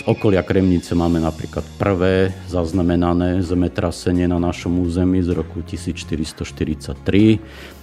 Z okolia Kremnice máme napríklad prvé zaznamenané zemetrasenie na našom území z roku 1443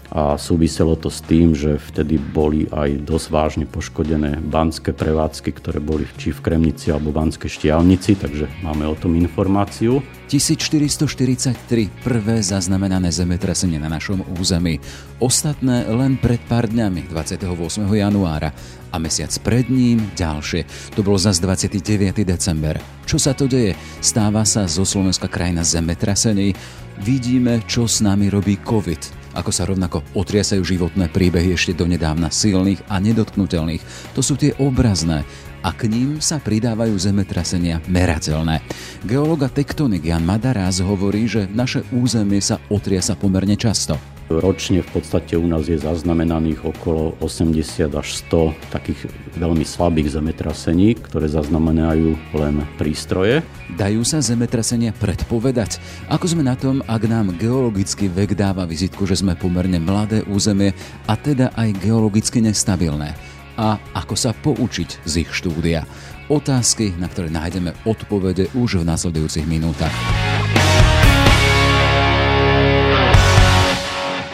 a súviselo to s tým, že vtedy boli aj dosť vážne poškodené banské prevádzky, ktoré boli či v Kremnici alebo Banskej štiavnici, takže máme o tom informáciu. 1443 prvé zaznamenané zemetrasenie na našom území. Ostatné len pred pár dňami, 28. januára a mesiac pred ním ďalšie. To bolo zase 29. december. Čo sa to deje? Stáva sa zo Slovenska krajina zemetrasení. Vidíme, čo s nami robí COVID ako sa rovnako otriasajú životné príbehy ešte donedávna silných a nedotknutelných. To sú tie obrazné a k ním sa pridávajú zemetrasenia merateľné. Geológa tektonik Jan Madaráz hovorí, že naše územie sa otriasa pomerne často. Ročne v podstate u nás je zaznamenaných okolo 80 až 100 takých veľmi slabých zemetrasení, ktoré zaznamenajú len prístroje. Dajú sa zemetrasenia predpovedať? Ako sme na tom, ak nám geologický vek dáva vizitku, že sme pomerne mladé územie a teda aj geologicky nestabilné? A ako sa poučiť z ich štúdia? Otázky, na ktoré nájdeme odpovede už v nasledujúcich minútach.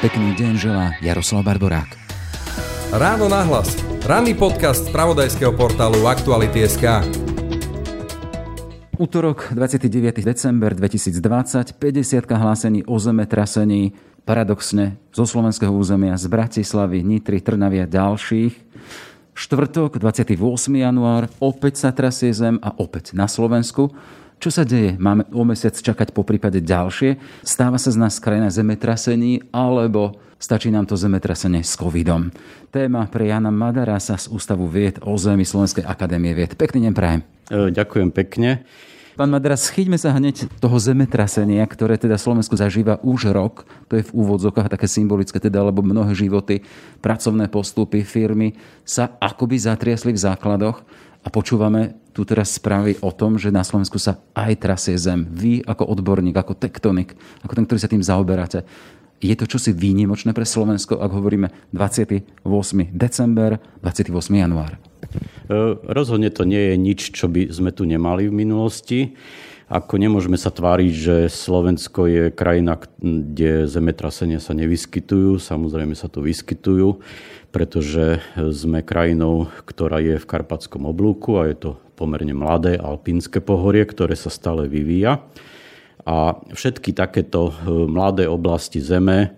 Pekný deň želá Jaroslav Barborák. Ráno nahlas. Ranný podcast z pravodajského portálu Aktuality.sk. Útorok 29. december 2020, 50 hlásení o zemetrasení, paradoxne zo slovenského územia, z Bratislavy, Nitry, Trnavia a ďalších. Štvrtok, 28. január, opäť sa trasie zem a opäť na Slovensku. Čo sa deje? Máme o mesiac čakať po prípade ďalšie? Stáva sa z nás krajina zemetrasení alebo stačí nám to zemetrasenie s covidom? Téma pre Jana Madarasa z Ústavu vied o zemi Slovenskej akadémie vied. Pekný deň prajem. E, ďakujem pekne. Pán Madras, chyťme sa hneď toho zemetrasenia, ktoré teda Slovensko zažíva už rok. To je v úvodzokách také symbolické, teda, lebo mnohé životy, pracovné postupy, firmy sa akoby zatriasli v základoch a počúvame tu teraz správy o tom, že na Slovensku sa aj trasie zem. Vy ako odborník, ako tektonik, ako ten, ktorý sa tým zaoberáte, je to čosi výnimočné pre Slovensko, ak hovoríme 28. december, 28. január? E, rozhodne to nie je nič, čo by sme tu nemali v minulosti. Ako nemôžeme sa tváriť, že Slovensko je krajina, kde zemetrasenia sa nevyskytujú. Samozrejme sa tu vyskytujú pretože sme krajinou, ktorá je v Karpatskom oblúku a je to pomerne mladé alpínske pohorie, ktoré sa stále vyvíja. A všetky takéto e, mladé oblasti Zeme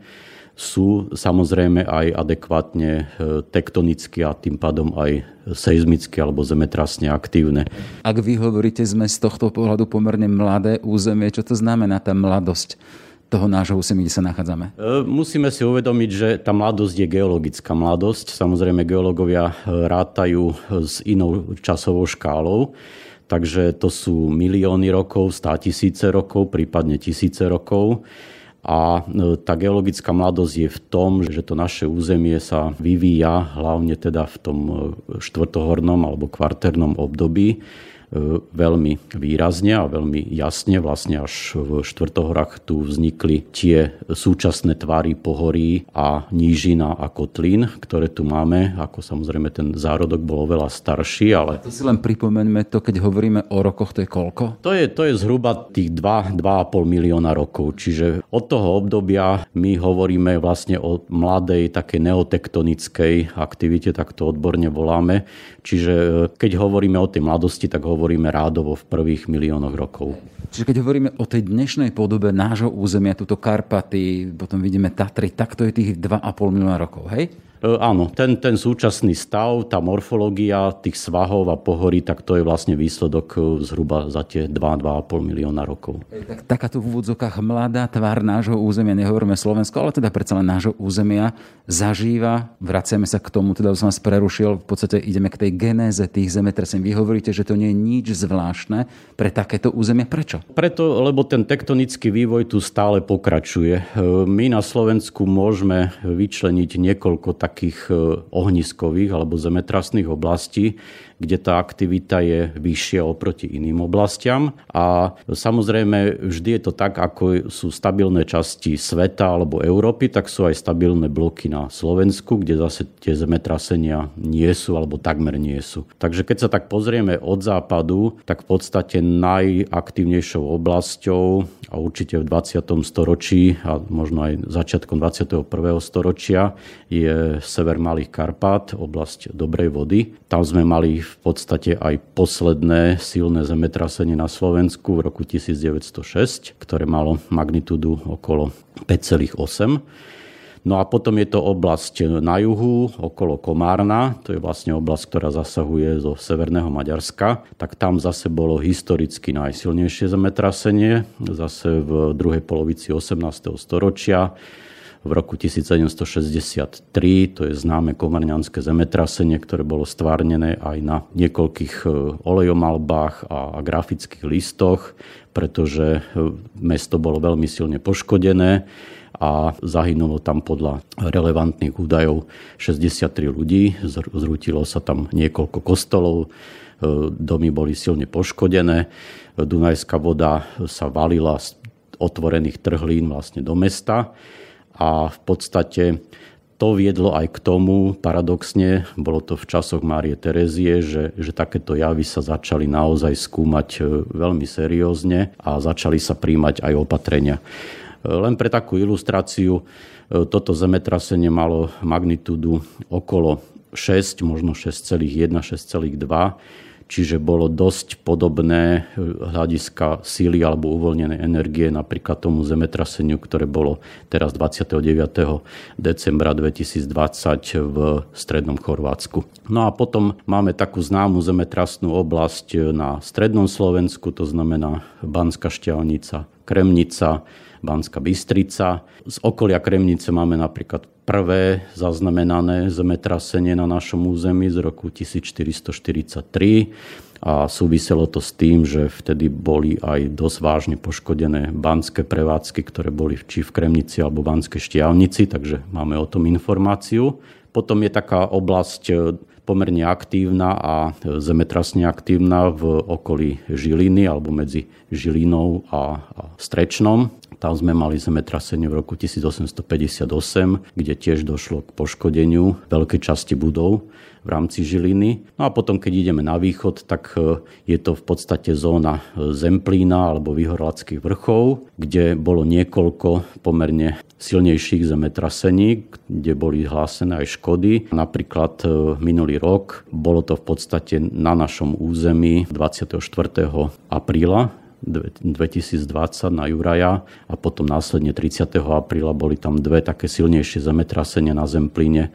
sú samozrejme aj adekvátne e, tektonicky a tým pádom aj seizmicky alebo zemetrasne aktívne. Ak vy hovoríte, sme z tohto pohľadu pomerne mladé územie, čo to znamená tá mladosť? toho nášho území, kde sa nachádzame? E, musíme si uvedomiť, že tá mladosť je geologická mladosť. Samozrejme, geológovia rátajú s inou časovou škálou. Takže to sú milióny rokov, stá tisíce rokov, prípadne tisíce rokov. A e, tá geologická mladosť je v tom, že to naše územie sa vyvíja hlavne teda v tom štvrtohornom alebo kvarternom období E, veľmi výrazne a veľmi jasne. Vlastne až v štvrtohorách tu vznikli tie súčasné tvary pohorí a nížina a kotlín, ktoré tu máme. Ako samozrejme ten zárodok bol oveľa starší, ale... To si len pripomeňme to, keď hovoríme o rokoch, to je koľko? To je, to je zhruba tých 2, 2,5 milióna rokov. Čiže od toho obdobia my hovoríme vlastne o mladej, takej neotektonickej aktivite, tak to odborne voláme. Čiže e, keď hovoríme o tej mladosti, tak hovoríme rádovo v prvých miliónoch rokov. Čiže keď hovoríme o tej dnešnej podobe nášho územia, túto Karpaty, potom vidíme Tatry, tak to je tých 2,5 milióna rokov, hej? E, áno, ten, ten súčasný stav, tá morfológia tých svahov a pohorí, tak to je vlastne výsledok e, zhruba za tie 2-2,5 milióna rokov. Tak, takáto v úvodzokách mladá tvár nášho územia, nehovoríme Slovensko, ale teda predsa len nášho územia, zažíva, vraciame sa k tomu, teda som vás prerušil, v podstate ideme k tej genéze tých zemetrasení. Vy hovoríte, že to nie je nič zvláštne pre takéto územie. Prečo? Preto, lebo ten tektonický vývoj tu stále pokračuje. E, my na Slovensku môžeme vyčleniť niekoľko tak takých ohniskových alebo zemetrasných oblastí, kde tá aktivita je vyššia oproti iným oblastiam. A samozrejme, vždy je to tak, ako sú stabilné časti sveta alebo Európy, tak sú aj stabilné bloky na Slovensku, kde zase tie zemetrasenia nie sú alebo takmer nie sú. Takže keď sa tak pozrieme od západu, tak v podstate najaktívnejšou oblasťou a určite v 20. storočí a možno aj začiatkom 21. storočia je sever Malých Karpát, oblasť dobrej vody. Tam sme mali v podstate aj posledné silné zemetrasenie na Slovensku v roku 1906, ktoré malo magnitúdu okolo 5,8. No a potom je to oblasť na juhu, okolo Komárna, to je vlastne oblasť, ktorá zasahuje zo severného Maďarska, tak tam zase bolo historicky najsilnejšie zemetrasenie, zase v druhej polovici 18. storočia v roku 1763. To je známe komerňanské zemetrasenie, ktoré bolo stvárnené aj na niekoľkých e, olejomalbách a grafických listoch, pretože e, mesto bolo veľmi silne poškodené a zahynulo tam podľa relevantných údajov 63 ľudí. Zrútilo sa tam niekoľko kostolov, e, domy boli silne poškodené, Dunajská voda sa valila z otvorených trhlín vlastne do mesta a v podstate to viedlo aj k tomu, paradoxne, bolo to v časoch Márie Terezie, že, že takéto javy sa začali naozaj skúmať e, veľmi seriózne a začali sa príjmať aj opatrenia. E, len pre takú ilustráciu, e, toto zemetrasenie malo magnitúdu okolo 6, možno 6,1, 6,2 čiže bolo dosť podobné eh, hľadiska síly alebo uvoľnenej energie napríklad tomu zemetraseniu, ktoré bolo teraz 29. decembra 2020 v strednom Chorvátsku. No a potom máme takú známu zemetrasnú oblasť na strednom Slovensku, to znamená Banská Šťavnica, Kremnica, Banská Bystrica. Z okolia Kremnice máme napríklad prvé zaznamenané zemetrasenie na našom území z roku 1443 a súviselo to s tým, že vtedy boli aj dosť vážne poškodené banské prevádzky, ktoré boli či v Kremnici alebo Banskej Štiavnici, takže máme o tom informáciu. Potom je taká oblasť e, pomerne aktívna a zemetrasne aktívna v okolí Žiliny alebo medzi Žilinou a Strečnom. Tam sme mali zemetrasenie v roku 1858, kde tiež došlo k poškodeniu veľkej časti budov v rámci Žiliny. No a potom, keď ideme na východ, tak e, je to v podstate zóna e, Zemplína alebo Vyhorlackých vrchov, kde bolo niekoľko pomerne silnejších zemetrasení, kde boli hlásené aj škody. Napríklad e, minulý rok bolo to v podstate na našom území 24. apríla 2020 na Juraja a potom následne 30. apríla boli tam dve také silnejšie zemetrasenia na Zemplíne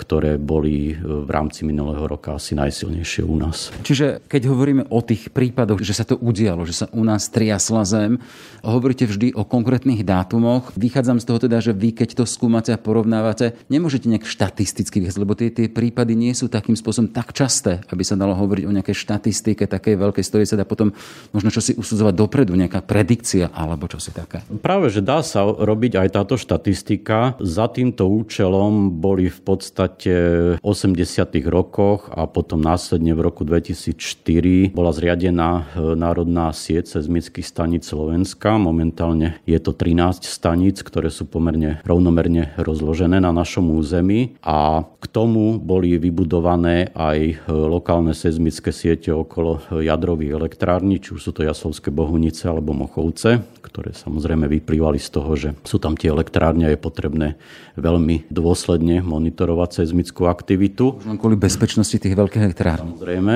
ktoré boli e, v rámci minulého roka asi najsilnejšie u nás. Čiže keď hovoríme o tých prípadoch, že sa to udialo, že sa u nás triasla zem, hovoríte vždy o konkrétnych dátumoch. Vychádzam z toho teda, že vy keď to skúmate a porovnávate, nemôžete nejak štatisticky vychádzať, lebo tie, tie prípady nie sú takým spôsobom tak časté, aby sa dalo hovoriť o nejakej štatistike takej veľkej, z ktorej sa dá potom možno čo si usudzovať dopredu, nejaká predikcia alebo čo si také. Práve, že dá sa robiť aj táto štatistika. Za týmto účelom boli v podstate podstate 80. rokoch a potom následne v roku 2004 bola zriadená e, Národná sieť seizmických staníc Slovenska. Momentálne je to 13 staníc, ktoré sú pomerne rovnomerne rozložené na našom území a k tomu boli vybudované aj e, lokálne seizmické siete okolo jadrových elektrární, či už sú to Jaslovské Bohunice alebo Mochovce, ktoré samozrejme vyplývali z toho, že sú tam tie elektrárne a je potrebné veľmi dôsledne monitorovať seizmickú aktivitu. Možno kvôli bezpečnosti tých veľkých elektrární. Samozrejme.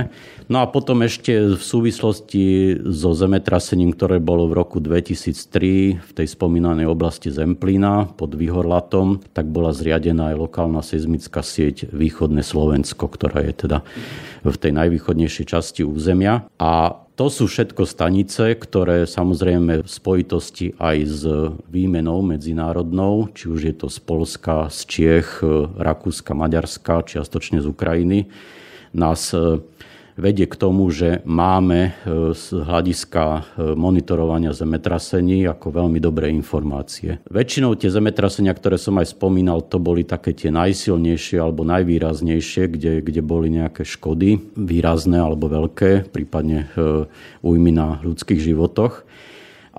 No a potom ešte v súvislosti so zemetrasením, ktoré bolo v roku 2003 v tej spomínanej oblasti Zemplína pod Vyhorlatom, tak bola zriadená aj lokálna seizmická sieť Východné Slovensko, ktorá je teda v tej najvýchodnejšej časti územia. A to sú všetko stanice, ktoré samozrejme v spojitosti aj s výmenou medzinárodnou, či už je to z Polska, z Čiech, Rakúska, Maďarska, čiastočne z Ukrajiny, nás vedie k tomu, že máme e, z hľadiska e, monitorovania zemetrasení ako veľmi dobré informácie. Väčšinou tie zemetrasenia, ktoré som aj spomínal, to boli také tie najsilnejšie alebo najvýraznejšie, kde, kde boli nejaké škody výrazné alebo veľké, prípadne újmy na ľudských životoch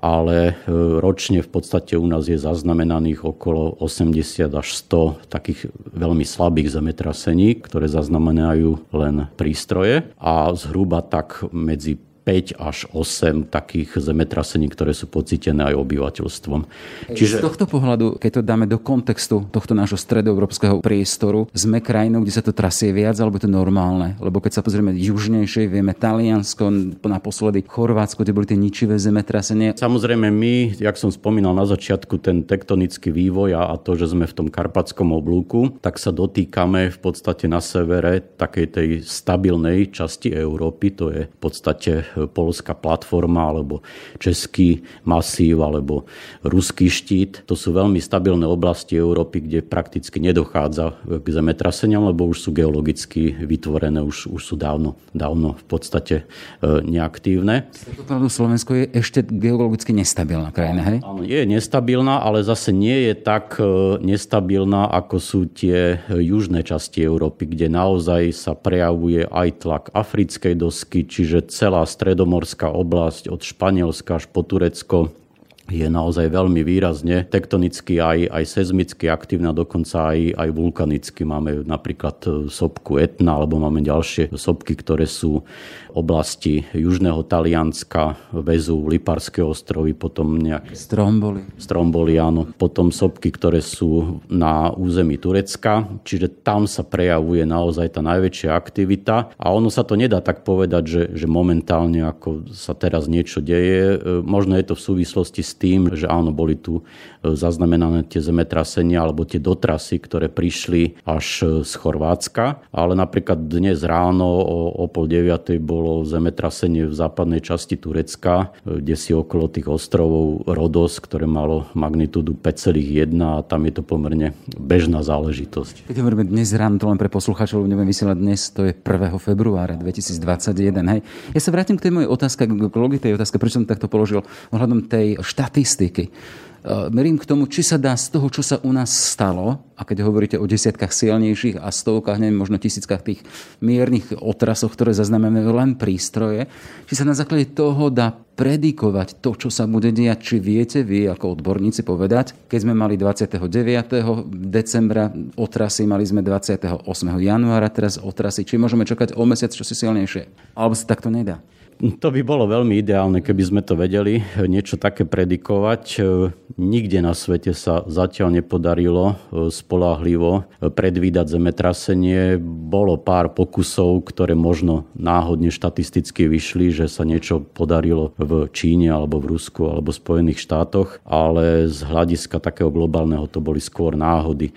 ale e, ročne v podstate u nás je zaznamenaných okolo 80 až 100 takých veľmi slabých zemetrasení, ktoré zaznamenajú len prístroje a zhruba tak medzi 5 až 8 takých zemetrasení, ktoré sú pocitené aj obyvateľstvom. Čiže... Z tohto pohľadu, keď to dáme do kontextu tohto nášho stredoeurópskeho priestoru, sme krajinou, kde sa to trasie viac, alebo je to normálne? Lebo keď sa pozrieme južnejšie, vieme Taliansko, naposledy Chorvátsko, kde boli tie ničivé zemetrasenie. Samozrejme my, jak som spomínal na začiatku, ten tektonický vývoj a to, že sme v tom karpatskom oblúku, tak sa dotýkame v podstate na severe takej tej stabilnej časti Európy, to je v podstate polská platforma, alebo český masív, alebo ruský štít. To sú veľmi stabilné oblasti Európy, kde prakticky nedochádza k zemetraseniam, lebo už sú geologicky vytvorené, už, už sú dávno, dávno v podstate e, neaktívne. Slovensko je ešte geologicky nestabilná krajina, hej? Áno, je nestabilná, ale zase nie je tak e, nestabilná, ako sú tie južné časti Európy, kde naozaj sa prejavuje aj tlak africkej dosky, čiže celá stredomorská oblasť od Španielska až po Turecko je naozaj veľmi výrazne tektonicky aj, aj seizmicky aktívna, dokonca aj, aj vulkanicky. Máme napríklad e, sopku Etna, alebo máme ďalšie sopky, ktoré sú oblasti južného Talianska, väzu Liparské ostrovy, potom nejaké... Stromboli. Stromboli, áno. Potom sopky, ktoré sú na území Turecka, čiže tam sa prejavuje naozaj tá najväčšia aktivita a ono sa to nedá tak povedať, že, že momentálne ako sa teraz niečo deje. E, možno je to v súvislosti s tým, že áno, boli tu e, zaznamenané tie zemetrasenia alebo tie dotrasy, ktoré prišli až e, z Chorvátska, ale napríklad dnes ráno o, o pol deviatej bolo zemetrasenie v západnej časti Turecka, e, kde si okolo tých ostrovov Rodos, ktoré malo magnitúdu 5,1 a tam je to pomerne bežná záležitosť. Keď hovoríme dnes ráno, to len pre poslucháčov, nebudem vysielať dnes, to je 1. februára 2021. Hej. Ja sa vrátim k tej mojej otázke, k logike tej otázke, prečo som takto položil ohľadom tej štát štatistiky. E, merím k tomu, či sa dá z toho, čo sa u nás stalo, a keď hovoríte o desiatkách silnejších a stovkách, neviem, možno tisíckach tých miernych otrasoch, ktoré zaznamenajú len prístroje, či sa na základe toho dá predikovať to, čo sa bude diať, či viete vy ako odborníci povedať, keď sme mali 29. decembra otrasy, mali sme 28. januára teraz otrasy, či môžeme čakať o mesiac čo si silnejšie, alebo sa takto nedá. To by bolo veľmi ideálne, keby sme to vedeli niečo také predikovať. Nikde na svete sa zatiaľ nepodarilo e, spolahlivo predvídať zemetrasenie. Bolo pár pokusov, ktoré možno náhodne štatisticky vyšli, že sa niečo podarilo v Číne alebo v Rusku alebo v Spojených štátoch, ale z hľadiska takého globálneho to boli skôr náhody.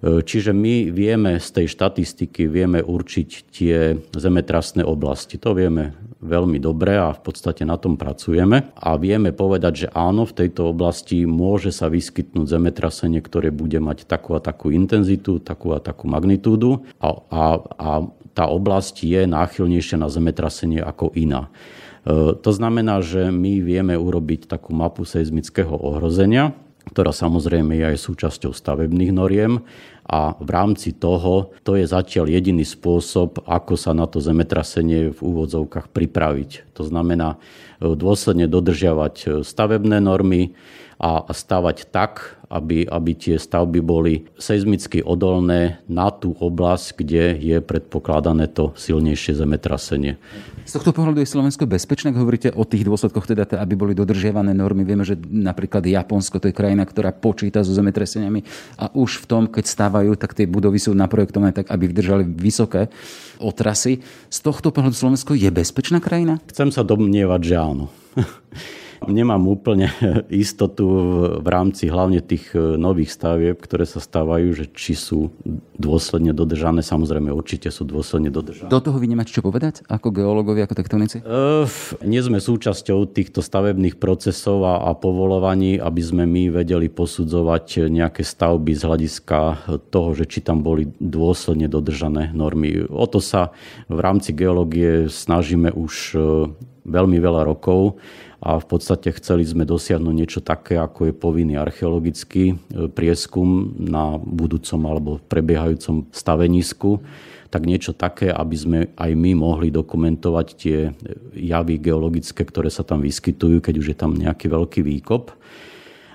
Čiže my vieme z tej štatistiky vieme určiť tie zemetrasné oblasti. To vieme veľmi dobre a v podstate na tom pracujeme. A vieme povedať, že áno, v tejto oblasti môže sa vyskytnúť zemetrasenie, ktoré bude mať takú a takú intenzitu, takú a takú magnitúdu a, a, a tá oblasť je náchylnejšia na zemetrasenie ako iná. E, to znamená, že my vieme urobiť takú mapu seizmického ohrozenia, ktorá samozrejme je aj súčasťou stavebných noriem a v rámci toho to je zatiaľ jediný spôsob, ako sa na to zemetrasenie v úvodzovkách pripraviť. To znamená e, dôsledne dodržiavať e, stavebné normy a stavať tak, aby, aby tie stavby boli seizmicky odolné na tú oblasť, kde je predpokladané to silnejšie zemetrasenie. Z tohto pohľadu je Slovensko bezpečné, ak hovoríte o tých dôsledkoch, teda, aby boli dodržiavané normy. Vieme, že napríklad Japonsko to je krajina, ktorá počíta so zemetraseniami a už v tom, keď stávajú, tak tie budovy sú naprojektované tak, aby vydržali vysoké otrasy. Z tohto pohľadu Slovensko je bezpečná krajina? Chcem sa domnievať, že áno. Nemám úplne istotu v rámci hlavne tých nových stavieb, ktoré sa stávajú, že či sú dôsledne dodržané. Samozrejme, určite sú dôsledne dodržané. Do toho vy nemáte čo povedať ako geológovia, ako tektonici? Uh, nie sme súčasťou týchto stavebných procesov a, a povolovaní, aby sme my vedeli posudzovať nejaké stavby z hľadiska toho, že či tam boli dôsledne dodržané normy. O to sa v rámci geológie snažíme už e, veľmi veľa rokov a v podstate chceli sme dosiahnuť niečo také, ako je povinný archeologický e, prieskum na budúcom alebo prebiehajúcom stavenisku. Tak niečo také, aby sme aj my mohli dokumentovať tie javy geologické, ktoré sa tam vyskytujú, keď už je tam nejaký veľký výkop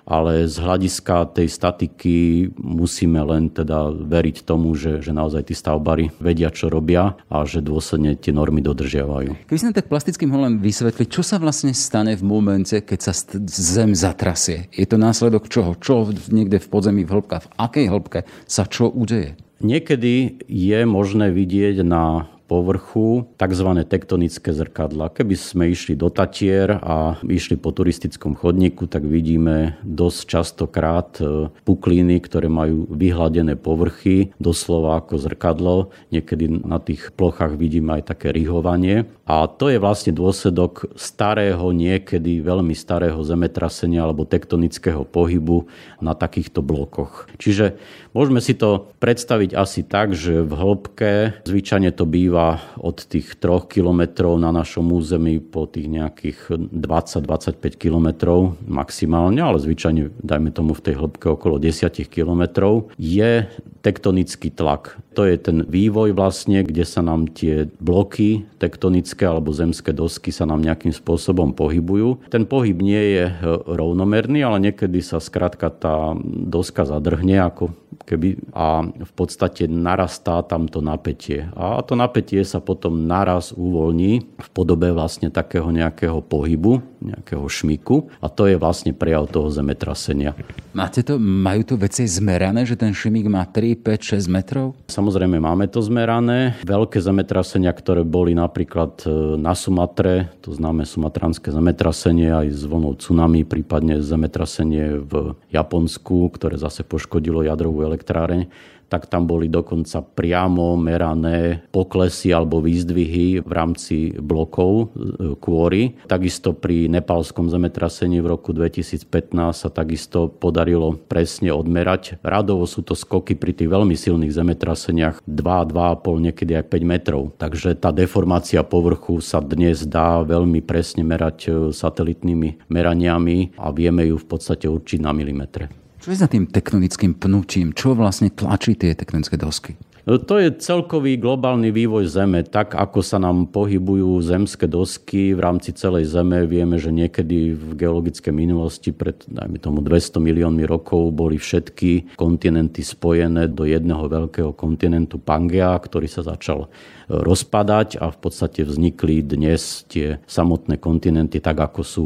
ale z hľadiska tej statiky musíme len teda veriť tomu, že, že naozaj tí stavbári vedia, čo robia a že dôsledne tie normy dodržiavajú. Keby sme tak plastickým len vysvetliť, čo sa vlastne stane v momente, keď sa zem zatrasie? Je to následok čoho? Čo niekde v podzemí v hĺbkach? V akej hĺbke sa čo udeje? Niekedy je možné vidieť na povrchu tzv. tektonické zrkadla. Keby sme išli do Tatier a išli po turistickom chodníku, tak vidíme dosť častokrát e, pukliny, ktoré majú vyhladené povrchy, doslova ako zrkadlo. Niekedy na tých plochách vidíme aj také rihovanie. A to je vlastne dôsledok starého, niekedy veľmi starého zemetrasenia alebo tektonického pohybu na takýchto blokoch. Čiže môžeme si to predstaviť asi tak, že v hĺbke zvyčajne to býva býva od tých 3 kilometrov na našom území po tých nejakých 20-25 kilometrov maximálne, ale zvyčajne, dajme tomu v tej hĺbke okolo 10 kilometrov, je tektonický tlak. To je ten vývoj vlastne, kde sa nám tie bloky tektonické alebo zemské dosky sa nám nejakým spôsobom pohybujú. Ten pohyb nie je rovnomerný, ale niekedy sa skrátka tá doska zadrhne ako keby a v podstate narastá tam to napätie. A to napätie sa potom naraz uvoľní v podobe vlastne takého nejakého pohybu, nejakého šmiku a to je vlastne prejav toho zemetrasenia. Máte to, majú to veci zmerané, že ten šmik má 3, 5, 6 metrov? Samozrejme máme to zmerané. Veľké zemetrasenia, ktoré boli napríklad e, na Sumatre, to známe sumatranské zemetrasenie aj s vlnou tsunami, prípadne zemetrasenie v Japonsku, ktoré zase poškodilo jadrovú elektráreň, tak tam boli dokonca priamo merané poklesy alebo výzdvihy v rámci blokov e, kôry. Takisto pri nepalskom zemetrasení v roku 2015 sa takisto podarilo presne odmerať. Radovo sú to skoky pri tých veľmi silných zemetraseniach 2, 2,5, niekedy aj 5 metrov. Takže tá deformácia povrchu sa dnes dá veľmi presne merať e, satelitnými meraniami a vieme ju v podstate určiť na milimetre. Čo je za tým tektonickým pnutím? Čo vlastne tlačí tie tektonické dosky? To je celkový globálny vývoj Zeme. Tak, ako sa nám pohybujú zemské dosky v rámci celej Zeme, vieme, že niekedy v geologickej minulosti pred, dajme tomu, 200 miliónmi rokov boli všetky kontinenty spojené do jedného veľkého kontinentu Pangea, ktorý sa začal rozpadať a v podstate vznikli dnes tie samotné kontinenty tak, ako sú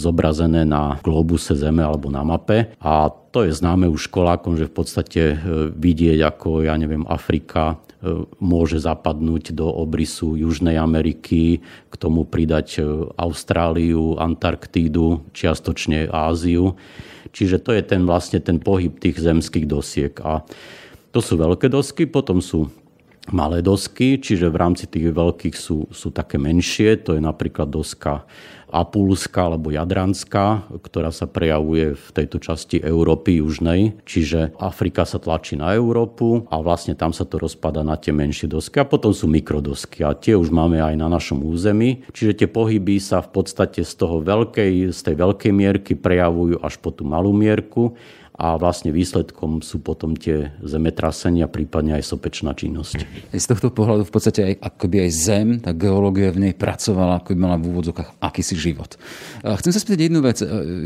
zobrazené na globuse Zeme alebo na mape. A to je známe už školákom, že v podstate e, vidieť, ako, ja neviem, Afrika e, môže zapadnúť do obrysu Južnej Ameriky, k tomu pridať e, Austráliu, Antarktídu, čiastočne Áziu. Čiže to je ten vlastne ten pohyb tých zemských dosiek. A to sú veľké dosky, potom sú malé dosky, čiže v rámci tých veľkých sú, sú také menšie, to je napríklad doska Apulská alebo Jadranská, ktorá sa prejavuje v tejto časti Európy južnej, čiže Afrika sa tlačí na Európu a vlastne tam sa to rozpada na tie menšie dosky a potom sú mikrodosky a tie už máme aj na našom území, čiže tie pohyby sa v podstate z toho veľkej, z tej veľkej mierky prejavujú až po tú malú mierku a vlastne výsledkom sú potom tie zemetrasenia, prípadne aj sopečná činnosť. Z tohto pohľadu v podstate aj, akoby aj zem, tá geológia v nej pracovala, ako by mala v úvodzokách akýsi život. Chcem sa spýtať jednu vec.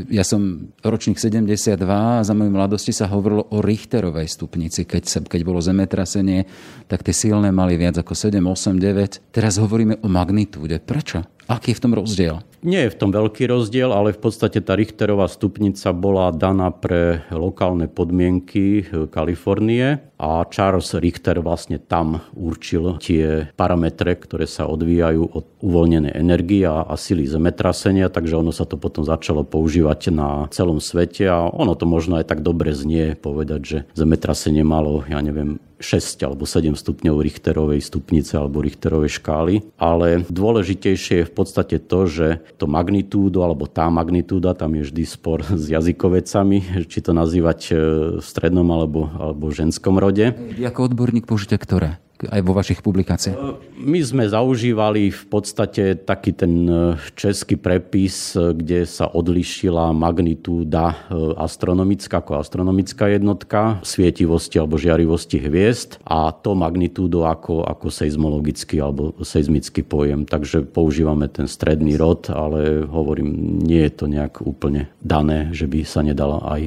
Ja som ročník 72 a za mojej mladosti sa hovorilo o Richterovej stupnici. Keď, sa, keď bolo zemetrasenie, tak tie silné mali viac ako 7, 8, 9. Teraz hovoríme o magnitúde. Prečo? Aký je v tom rozdiel? Nie je v tom veľký rozdiel, ale v podstate tá Richterová stupnica bola daná pre lokálne podmienky Kalifornie a Charles Richter vlastne tam určil tie parametre, ktoré sa odvíjajú od uvoľnenej energie a, a sily zemetrasenia, takže ono sa to potom začalo používať na celom svete a ono to možno aj tak dobre znie povedať, že zemetrasenie malo, ja neviem, 6 alebo 7 stupňov Richterovej stupnice alebo Richterovej škály. Ale dôležitejšie je v podstate to, že to magnitúdo alebo tá magnitúda, tam je vždy spor s jazykovecami, či to nazývať e, v strednom alebo, alebo ženskom rode. Ako odborník použite ktoré? Aj vo vašich publikáciách? E, my sme zaužívali v podstate taký ten e, český prepis, e, kde sa odlišila magnitúda astronomická ako astronomická jednotka svietivosti alebo žiarivosti hviezd a to magnitúdo ako, ako seizmologický alebo seizmický pojem. Takže používame ten stredný rod, ale hovorím, nie je to nejak úplne dané, že by sa nedala aj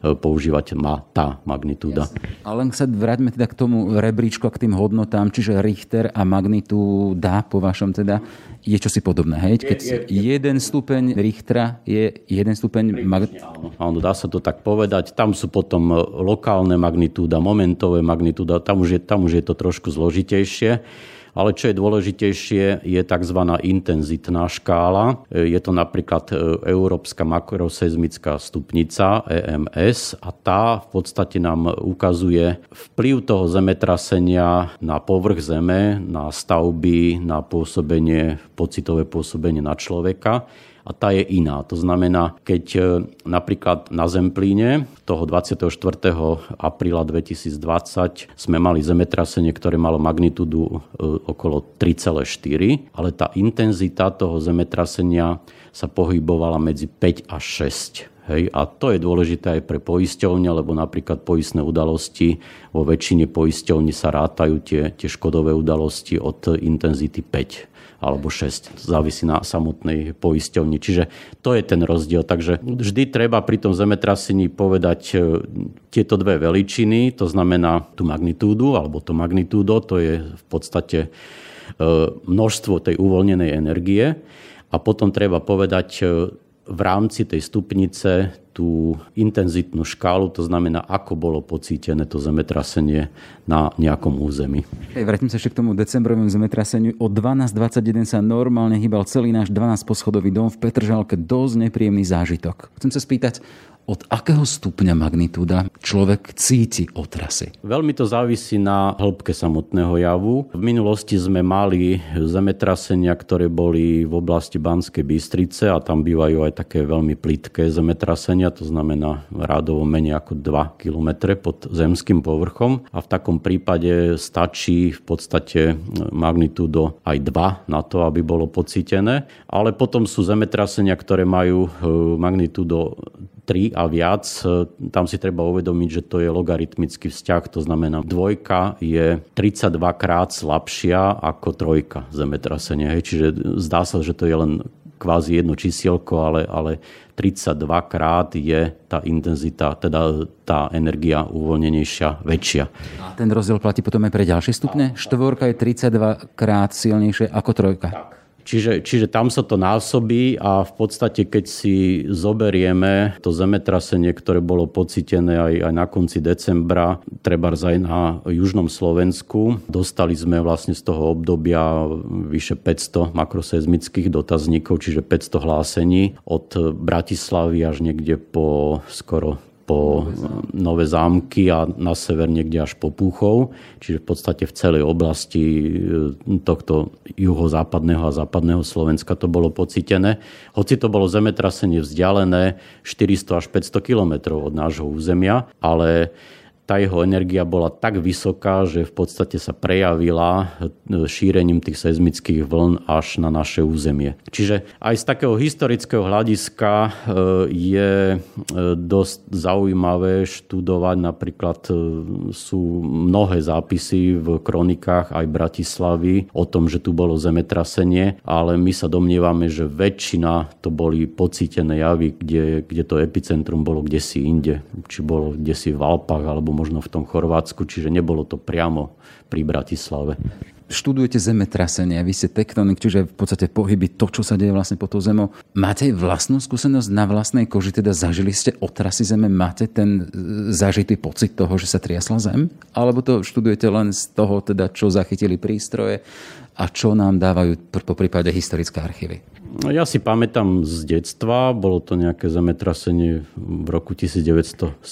používať ma, tá magnitúda. Jasne. Ale len sa vráťme teda k tomu rebríčku a k tým hodnotám hodnotám, čiže Richter a magnitúda po vašom teda je čosi podobné. Hej? Keď je, je, je, jeden stupeň Richtera je jeden stupeň... Mag... Áno, áno, dá sa to tak povedať. Tam sú potom e, lokálne magnitúda, momentové magnitúda, tam už je, tam už je to trošku zložitejšie ale čo je dôležitejšie, je tzv. intenzitná škála. Je to napríklad e, Európska makroseizmická stupnica EMS a tá v podstate nám ukazuje vplyv toho zemetrasenia na povrch zeme, na stavby, na pôsobenie, pocitové pôsobenie na človeka a tá je iná. To znamená, keď e, napríklad na Zemplíne toho 24. apríla 2020 sme mali zemetrasenie, ktoré malo magnitúdu e, okolo 3,4, ale tá intenzita toho zemetrasenia sa pohybovala medzi 5 a 6. Hej, a to je dôležité aj pre poisťovne, lebo napríklad poistné udalosti vo väčšine poisťovní sa rátajú tie, tie škodové udalosti od intenzity 5 alebo 6. Závisí na samotnej poisťovni. Čiže to je ten rozdiel. Takže vždy treba pri tom zemetrasení povedať e, tieto dve veličiny, to znamená tú magnitúdu alebo to magnitúdo, to je v podstate e, množstvo tej uvoľnenej energie. A potom treba povedať e, v rámci tej stupnice tú intenzitnú škálu, to znamená, ako bolo pocítené to zemetrasenie na nejakom území. Hej, vrátim sa ešte k tomu decembrovému zemetraseniu. O 12.21 sa normálne hýbal celý náš 12-poschodový dom v Petržalke. Dosť nepríjemný zážitok. Chcem sa spýtať, od akého stupňa magnitúda človek cíti otrasy? Veľmi to závisí na hĺbke samotného javu. V minulosti sme mali zemetrasenia, ktoré boli v oblasti Banskej Bystrice a tam bývajú aj také veľmi plitké zemetrasenia, to znamená rádovo menej ako 2 km pod zemským povrchom a v takom prípade stačí v podstate magnitúdo aj 2 na to, aby bolo pocítené. Ale potom sú zemetrasenia, ktoré majú eh, magnitúdo 3 a viac, e, tam si treba uvedomiť, že to je logaritmický vzťah, to znamená dvojka je 32 krát slabšia ako trojka zemetrasenia. Hej. Čiže zdá sa, že to je len kvázi jedno čísielko, ale, ale 32 krát je tá intenzita, teda tá energia uvoľnenejšia, väčšia. A ten rozdiel platí potom aj pre ďalšie stupne? Štvorka je 32 krát silnejšie ako trojka. Tak. Čiže, čiže tam sa to násobí a v podstate, keď si zoberieme to zemetrasenie, ktoré bolo pocitené aj, aj na konci decembra, treba aj na južnom Slovensku, dostali sme vlastne z toho obdobia vyše 500 makroseizmických dotazníkov, čiže 500 hlásení od Bratislavy až niekde po skoro po Nové zámky a na sever niekde až po Púchov, čiže v podstate v celej oblasti e, tohto juhozápadného a západného Slovenska to bolo pocitené. Hoci to bolo zemetrasenie vzdialené 400 až 500 kilometrov od nášho územia, ale tá jeho energia bola tak vysoká, že v podstate sa prejavila e, šírením tých seizmických vln až na naše územie. Čiže aj z takého historického hľadiska e, je e, dosť zaujímavé študovať. Napríklad sú mnohé zápisy v kronikách aj Bratislavy o tom, že tu bolo zemetrasenie, ale my sa domnievame, že väčšina to boli pocítené javy, kde, kde to epicentrum bolo kde si inde. Či bolo kde si v Alpách alebo možno v tom Chorvátsku, čiže nebolo to priamo pri Bratislave. študujete zemetrasenia, vy ste tektonik, čiže v podstate pohyby, to, čo sa deje vlastne pod tou zemou. Máte vlastnú skúsenosť na vlastnej koži, teda zažili ste otrasy zeme, máte ten e, zažitý pocit toho, že sa triasla zem? Alebo to študujete len z toho, teda, čo zachytili prístroje a čo nám dávajú po prípade historické archívy? Ja si pamätám z detstva, bolo to nejaké zemetrasenie v roku 1978.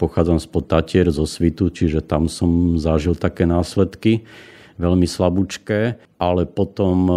Pochádzam z Tatier, zo Svitu, čiže tam som zažil také následky veľmi slabúčké ale potom e,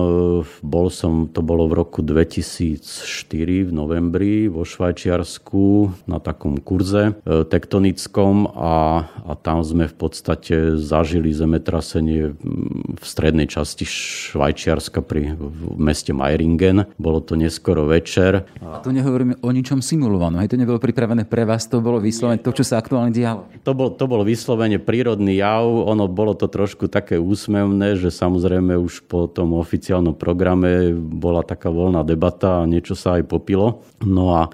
bol som, to bolo v roku 2004 v novembri vo Švajčiarsku na takom kurze e, tektonickom a, a tam sme v podstate zažili zemetrasenie v strednej časti Švajčiarska pri v meste Meiringen. Bolo to neskoro večer. A to nehovoríme o ničom simulovanom. Hej, to nebolo pripravené pre vás, to bolo vyslovene to, čo sa aktuálne dialo. To bol, to bol vyslovene prírodný jav. Ono bolo to trošku také úsmevné, že samozrejme už už po tom oficiálnom programe bola taká voľná debata a niečo sa aj popilo. No a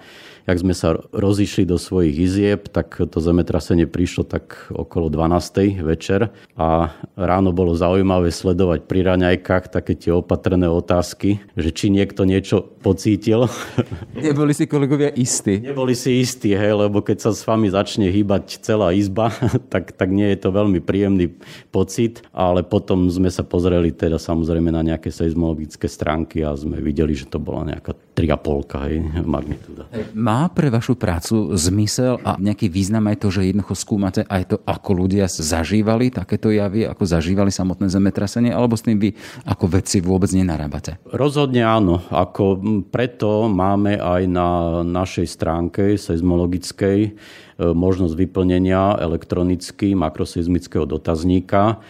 jak sme sa rozišli do svojich izieb, tak to zemetrasenie prišlo tak okolo 12. večer a ráno bolo zaujímavé sledovať pri raňajkách také tie opatrné otázky, že či niekto niečo pocítil. Neboli si kolegovia istí. Neboli si istí, hej, lebo keď sa s vami začne hýbať celá izba, tak, tak nie je to veľmi príjemný pocit, ale potom sme sa pozreli teda samozrejme na nejaké seizmologické stránky a sme videli, že to bola nejaká 3,5 hej, magnitúda. Má pre vašu prácu zmysel a nejaký význam aj to, že jednoducho skúmate aj to, ako ľudia zažívali takéto javy, ako zažívali samotné zemetrasenie, alebo s tým vy ako vedci vôbec nenarábate? Rozhodne áno. Ako preto máme aj na našej stránke seizmologickej e, možnosť vyplnenia elektronicky makroseizmického dotazníka,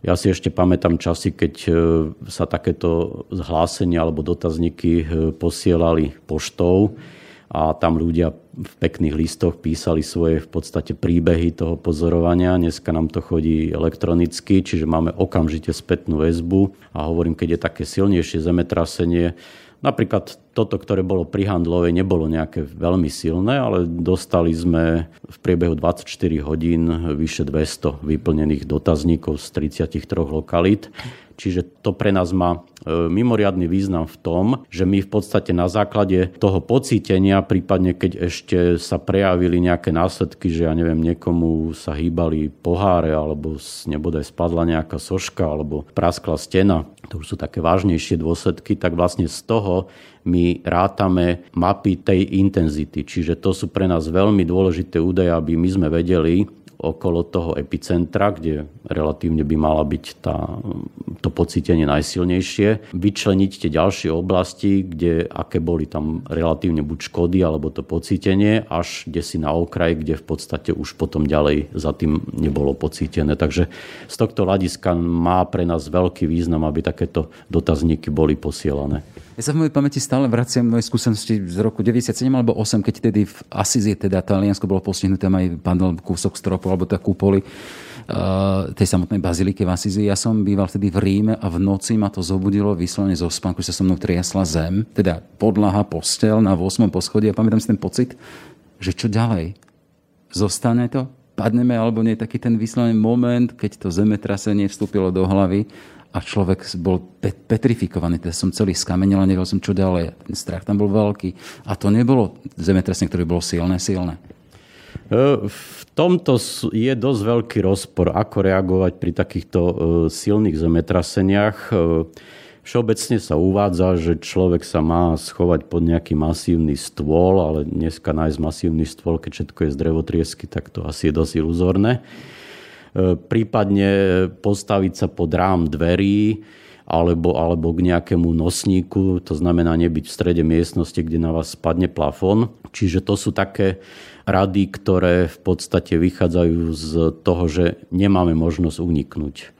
ja si ešte pamätám časy, keď e, sa takéto zhlásenia alebo dotazníky e, posielali poštou a tam ľudia v pekných listoch písali svoje v podstate príbehy toho pozorovania. Dneska nám to chodí elektronicky, čiže máme okamžite spätnú väzbu a hovorím, keď je také silnejšie zemetrasenie, Napríklad toto, ktoré bolo pri Handlovej, nebolo nejaké veľmi silné, ale dostali sme v priebehu 24 hodín vyše 200 vyplnených dotazníkov z 33 lokalít. Čiže to pre nás má e, mimoriadný význam v tom, že my v podstate na základe toho pocítenia, prípadne keď ešte sa prejavili nejaké následky, že ja neviem, niekomu sa hýbali poháre, alebo nebodaj spadla nejaká soška, alebo praskla stena, to už sú také vážnejšie dôsledky, tak vlastne z toho my rátame mapy tej intenzity. Čiže to sú pre nás veľmi dôležité údaje, aby my sme vedeli, okolo toho epicentra, kde relatívne by mala byť tá, to pocítenie najsilnejšie, vyčleniť tie ďalšie oblasti, kde aké boli tam relatívne buď škody alebo to pocítenie, až kde si na okraj, kde v podstate už potom ďalej za tým nebolo pocítené. Takže z tohto hľadiska má pre nás veľký význam, aby takéto dotazníky boli posielané. Ja sa v mojej pamäti stále vraciam moje skúsenosti z roku 97 alebo 8, keď tedy v Asizi, teda Taliansko bolo postihnuté, aj padol kúsok stropu alebo tá kúpoly uh, tej samotnej baziliky v Asizi. Ja som býval vtedy v Ríme a v noci ma to zobudilo vyslovene zo spánku, že sa so mnou triasla zem, teda podlaha, postel na 8. poschodí a pamätám si ten pocit, že čo ďalej? Zostane to? Padneme alebo nie? Taký ten vyslovený moment, keď to zemetrasenie vstúpilo do hlavy a človek bol petrifikovaný, teda som celý skamenil a nevedel som, čo ďalej. Ten strach tam bol veľký. A to nebolo zemetrasenie, ktoré bolo silné, silné. E, v tomto je dosť veľký rozpor, ako reagovať pri takýchto e, silných zemetraseniach. E, všeobecne sa uvádza, že človek sa má schovať pod nejaký masívny stôl, ale dneska nájsť masívny stôl, keď všetko je z drevotriesky, tak to asi je dosť iluzórne. E, prípadne postaviť sa pod rám dverí alebo, alebo k nejakému nosníku, to znamená nebyť v strede miestnosti, kde na vás spadne plafón. Čiže to sú také rady, ktoré v podstate vychádzajú z toho, že nemáme možnosť uniknúť.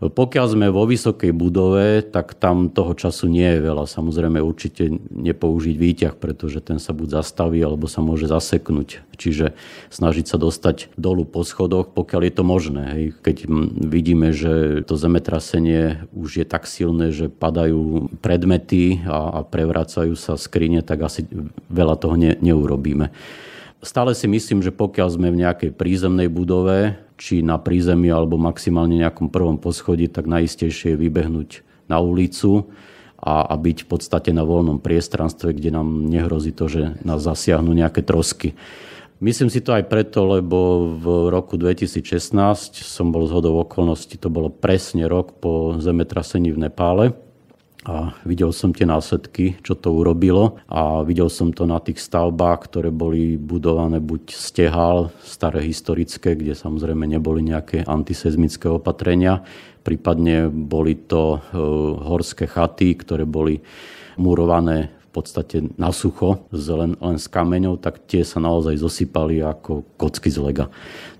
Pokiaľ sme vo vysokej budove, tak tam toho času nie je veľa. Samozrejme určite nepoužiť výťah, pretože ten sa buď zastaví, alebo sa môže zaseknúť. Čiže snažiť sa dostať dolu po schodoch, pokiaľ je to možné. Hej. Keď vidíme, že to zemetrasenie už je tak silné, že padajú predmety a, a prevracajú sa skrine, tak asi veľa toho ne, neurobíme. Stále si myslím, že pokiaľ sme v nejakej prízemnej budove, či na prízemí alebo maximálne nejakom prvom poschodí, tak najistejšie je vybehnúť na ulicu a, a byť v podstate na voľnom priestranstve, kde nám nehrozí to, že nás zasiahnu nejaké trosky. Myslím si to aj preto, lebo v roku 2016 som bol zhodou okolností, to bolo presne rok po zemetrasení v Nepále a videl som tie následky, čo to urobilo. A videl som to na tých stavbách, ktoré boli budované buď stehal, staré historické, kde samozrejme neboli nejaké antisezmické opatrenia, prípadne boli to e, horské chaty, ktoré boli murované podstate na sucho, len, len s kameňou, tak tie sa naozaj zosypali ako kocky z lega.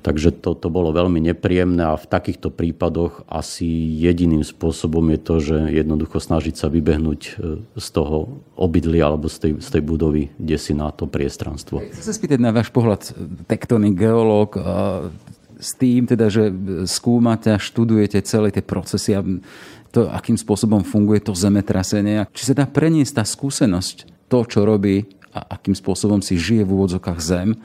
Takže to, to bolo veľmi nepríjemné a v takýchto prípadoch asi jediným spôsobom je to, že jednoducho snažiť sa vybehnúť e, z toho obydlia alebo z tej, z tej budovy, kde si na to priestranstvo. Chcem sa spýtať na váš pohľad tektonik, geológ, s tým teda, že skúmate a študujete celé tie procesy a to, akým spôsobom funguje to zemetrasenie. Či sa dá preniesť tá skúsenosť, to, čo robí a akým spôsobom si žije v úvodzokách zem,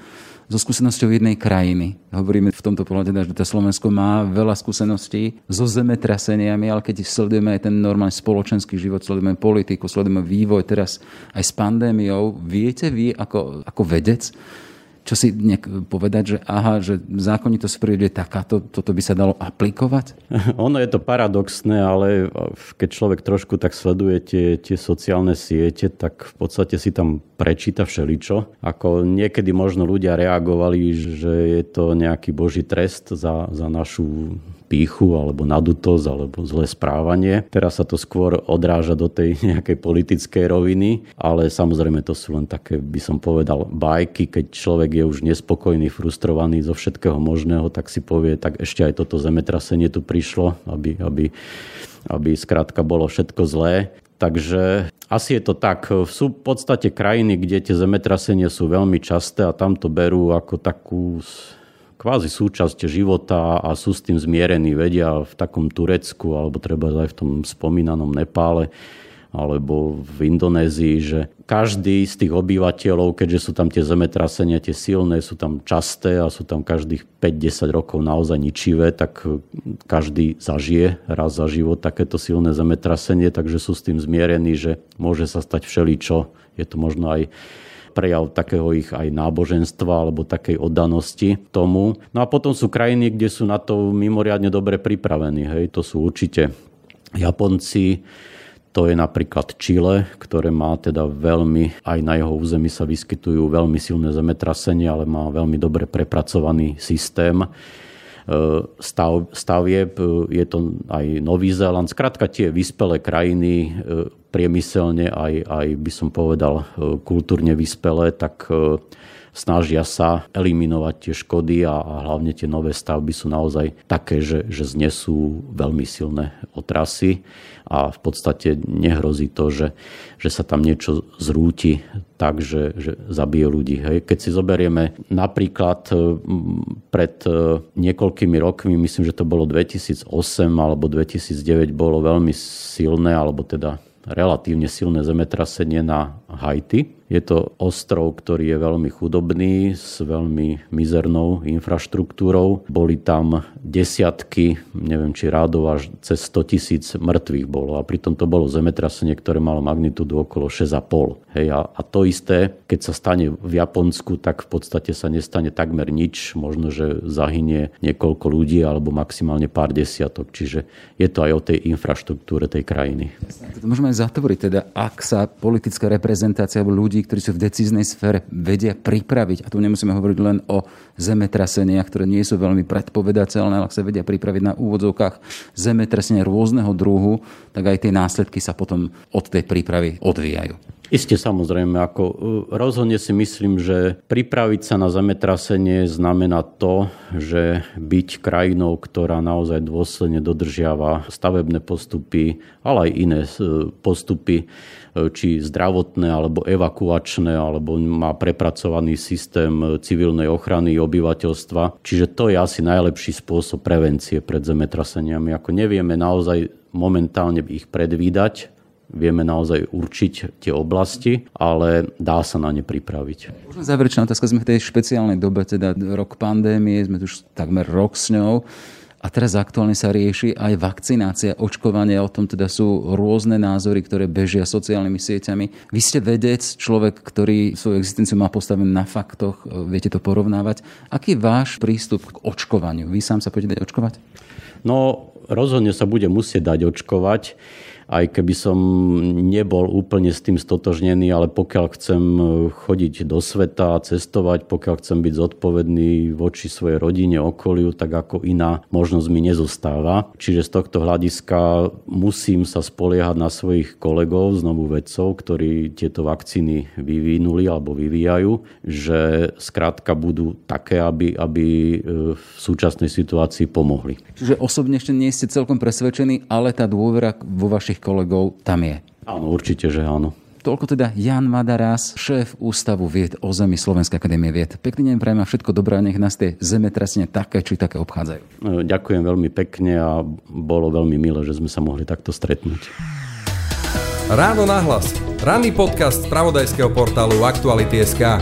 so skúsenosťou jednej krajiny. Hovoríme v tomto pohľade, že to Slovensko má veľa skúseností so zemetraseniami, ale keď sledujeme aj ten normálny spoločenský život, sledujeme politiku, sledujeme vývoj teraz aj s pandémiou, viete vy ako, ako vedec, čo si nejak povedať, že aha, že zákonitosť prírody je takáto, toto by sa dalo aplikovať? Ono je to paradoxné, ale keď človek trošku tak sleduje tie, tie sociálne siete, tak v podstate si tam prečíta všeličo. Ako niekedy možno ľudia reagovali, že je to nejaký boží trest za, za našu píchu alebo nadutosť alebo zlé správanie. Teraz sa to skôr odráža do tej nejakej politickej roviny, ale samozrejme to sú len také, by som povedal, bajky, keď človek je už nespokojný, frustrovaný zo všetkého možného, tak si povie, tak ešte aj toto zemetrasenie tu prišlo, aby, aby, aby skrátka bolo všetko zlé. Takže asi je to tak. Sú v podstate krajiny, kde tie zemetrasenia sú veľmi časté a tam to berú ako takú kvázi súčasť života a sú s tým zmierení. Vedia v takom Turecku alebo treba aj v tom spomínanom Nepále alebo v Indonézii, že každý z tých obyvateľov, keďže sú tam tie zemetrasenia, tie silné, sú tam časté a sú tam každých 5-10 rokov naozaj ničivé, tak každý zažije raz za život takéto silné zemetrasenie, takže sú s tým zmierení, že môže sa stať všeličo. Je to možno aj prejav takého ich aj náboženstva alebo takej oddanosti tomu. No a potom sú krajiny, kde sú na to mimoriadne dobre pripravení. Hej. To sú určite Japonci, to je napríklad Čile, ktoré má teda veľmi, aj na jeho území sa vyskytujú veľmi silné zemetrasenia, ale má veľmi dobre prepracovaný systém stav, stavieb. Je to aj Nový Zéland. Skrátka tie vyspelé krajiny priemyselne aj, aj by som povedal kultúrne vyspelé, tak snažia sa eliminovať tie škody a, a hlavne tie nové stavby sú naozaj také, že, že znesú veľmi silné otrasy a v podstate nehrozí to, že, že sa tam niečo zrúti tak, že, že zabije ľudí. Hej. Keď si zoberieme napríklad e, pred niekoľkými rokmi, myslím, že to bolo 2008 alebo 2009, bolo veľmi silné, alebo teda relatívne silné zemetrasenie na Haiti. Je to ostrov, ktorý je veľmi chudobný, s veľmi mizernou infraštruktúrou. Boli tam desiatky, neviem či rádov, až cez 100 tisíc mŕtvych bolo. A pritom to bolo zemetrasenie, ktoré malo magnitúdu okolo 6,5. Hej, a, a to isté, keď sa stane v Japonsku, tak v podstate sa nestane takmer nič. Možno, že zahynie niekoľko ľudí alebo maximálne pár desiatok. Čiže je to aj o tej infraštruktúre tej krajiny. Môžeme aj zatvoriť, teda ak sa politická reprezentácia alebo ľudí, ktorí sú v decíznej sfére, vedia pripraviť, a tu nemusíme hovoriť len o zemetraseniach, ktoré nie sú veľmi predpovedateľné, ale sa vedia pripraviť na úvodzovkách zemetrasenia rôzneho druhu, tak aj tie následky sa potom od tej prípravy odvíjajú. Isté samozrejme, ako e, rozhodne si myslím, že pripraviť sa na zemetrasenie znamená to, že byť krajinou, ktorá naozaj dôsledne dodržiava stavebné postupy, ale aj iné e, postupy, e, či zdravotné, alebo evakuačné, alebo má prepracovaný systém civilnej ochrany obyvateľstva. Čiže to je asi najlepší spôsob prevencie pred zemetraseniami. Ako nevieme naozaj momentálne ich predvídať, vieme naozaj určiť tie oblasti, ale dá sa na ne pripraviť. Možno záverečná otázka, sme v tej špeciálnej dobe, teda rok pandémie, sme tu už takmer rok s ňou. A teraz aktuálne sa rieši aj vakcinácia, očkovanie, o tom teda sú rôzne názory, ktoré bežia sociálnymi sieťami. Vy ste vedec, človek, ktorý svoju existenciu má postavenú na faktoch, viete to porovnávať. Aký je váš prístup k očkovaniu? Vy sám sa budete dať očkovať? No, rozhodne sa bude musieť dať očkovať aj keby som nebol úplne s tým stotožnený, ale pokiaľ chcem chodiť do sveta, cestovať, pokiaľ chcem byť zodpovedný voči svojej rodine, okoliu, tak ako iná možnosť mi nezostáva. Čiže z tohto hľadiska musím sa spoliehať na svojich kolegov, znovu vedcov, ktorí tieto vakcíny vyvinuli alebo vyvíjajú, že skrátka budú také, aby, aby e, v súčasnej situácii pomohli. Čiže osobne ešte nie ste celkom presvedčení, ale tá dôvera vo vašich vašich kolegov tam je. Áno, určite, že áno. Toľko teda Jan Madaras, šéf Ústavu vied o zemi Slovenskej akadémie vied. Pekný deň prajem a všetko dobré, nech nás tie zemetrasenia také či také obchádzajú. No, ďakujem veľmi pekne a bolo veľmi milé, že sme sa mohli takto stretnúť. Ráno nahlas. Ranný podcast z pravodajského portálu Aktuality.sk.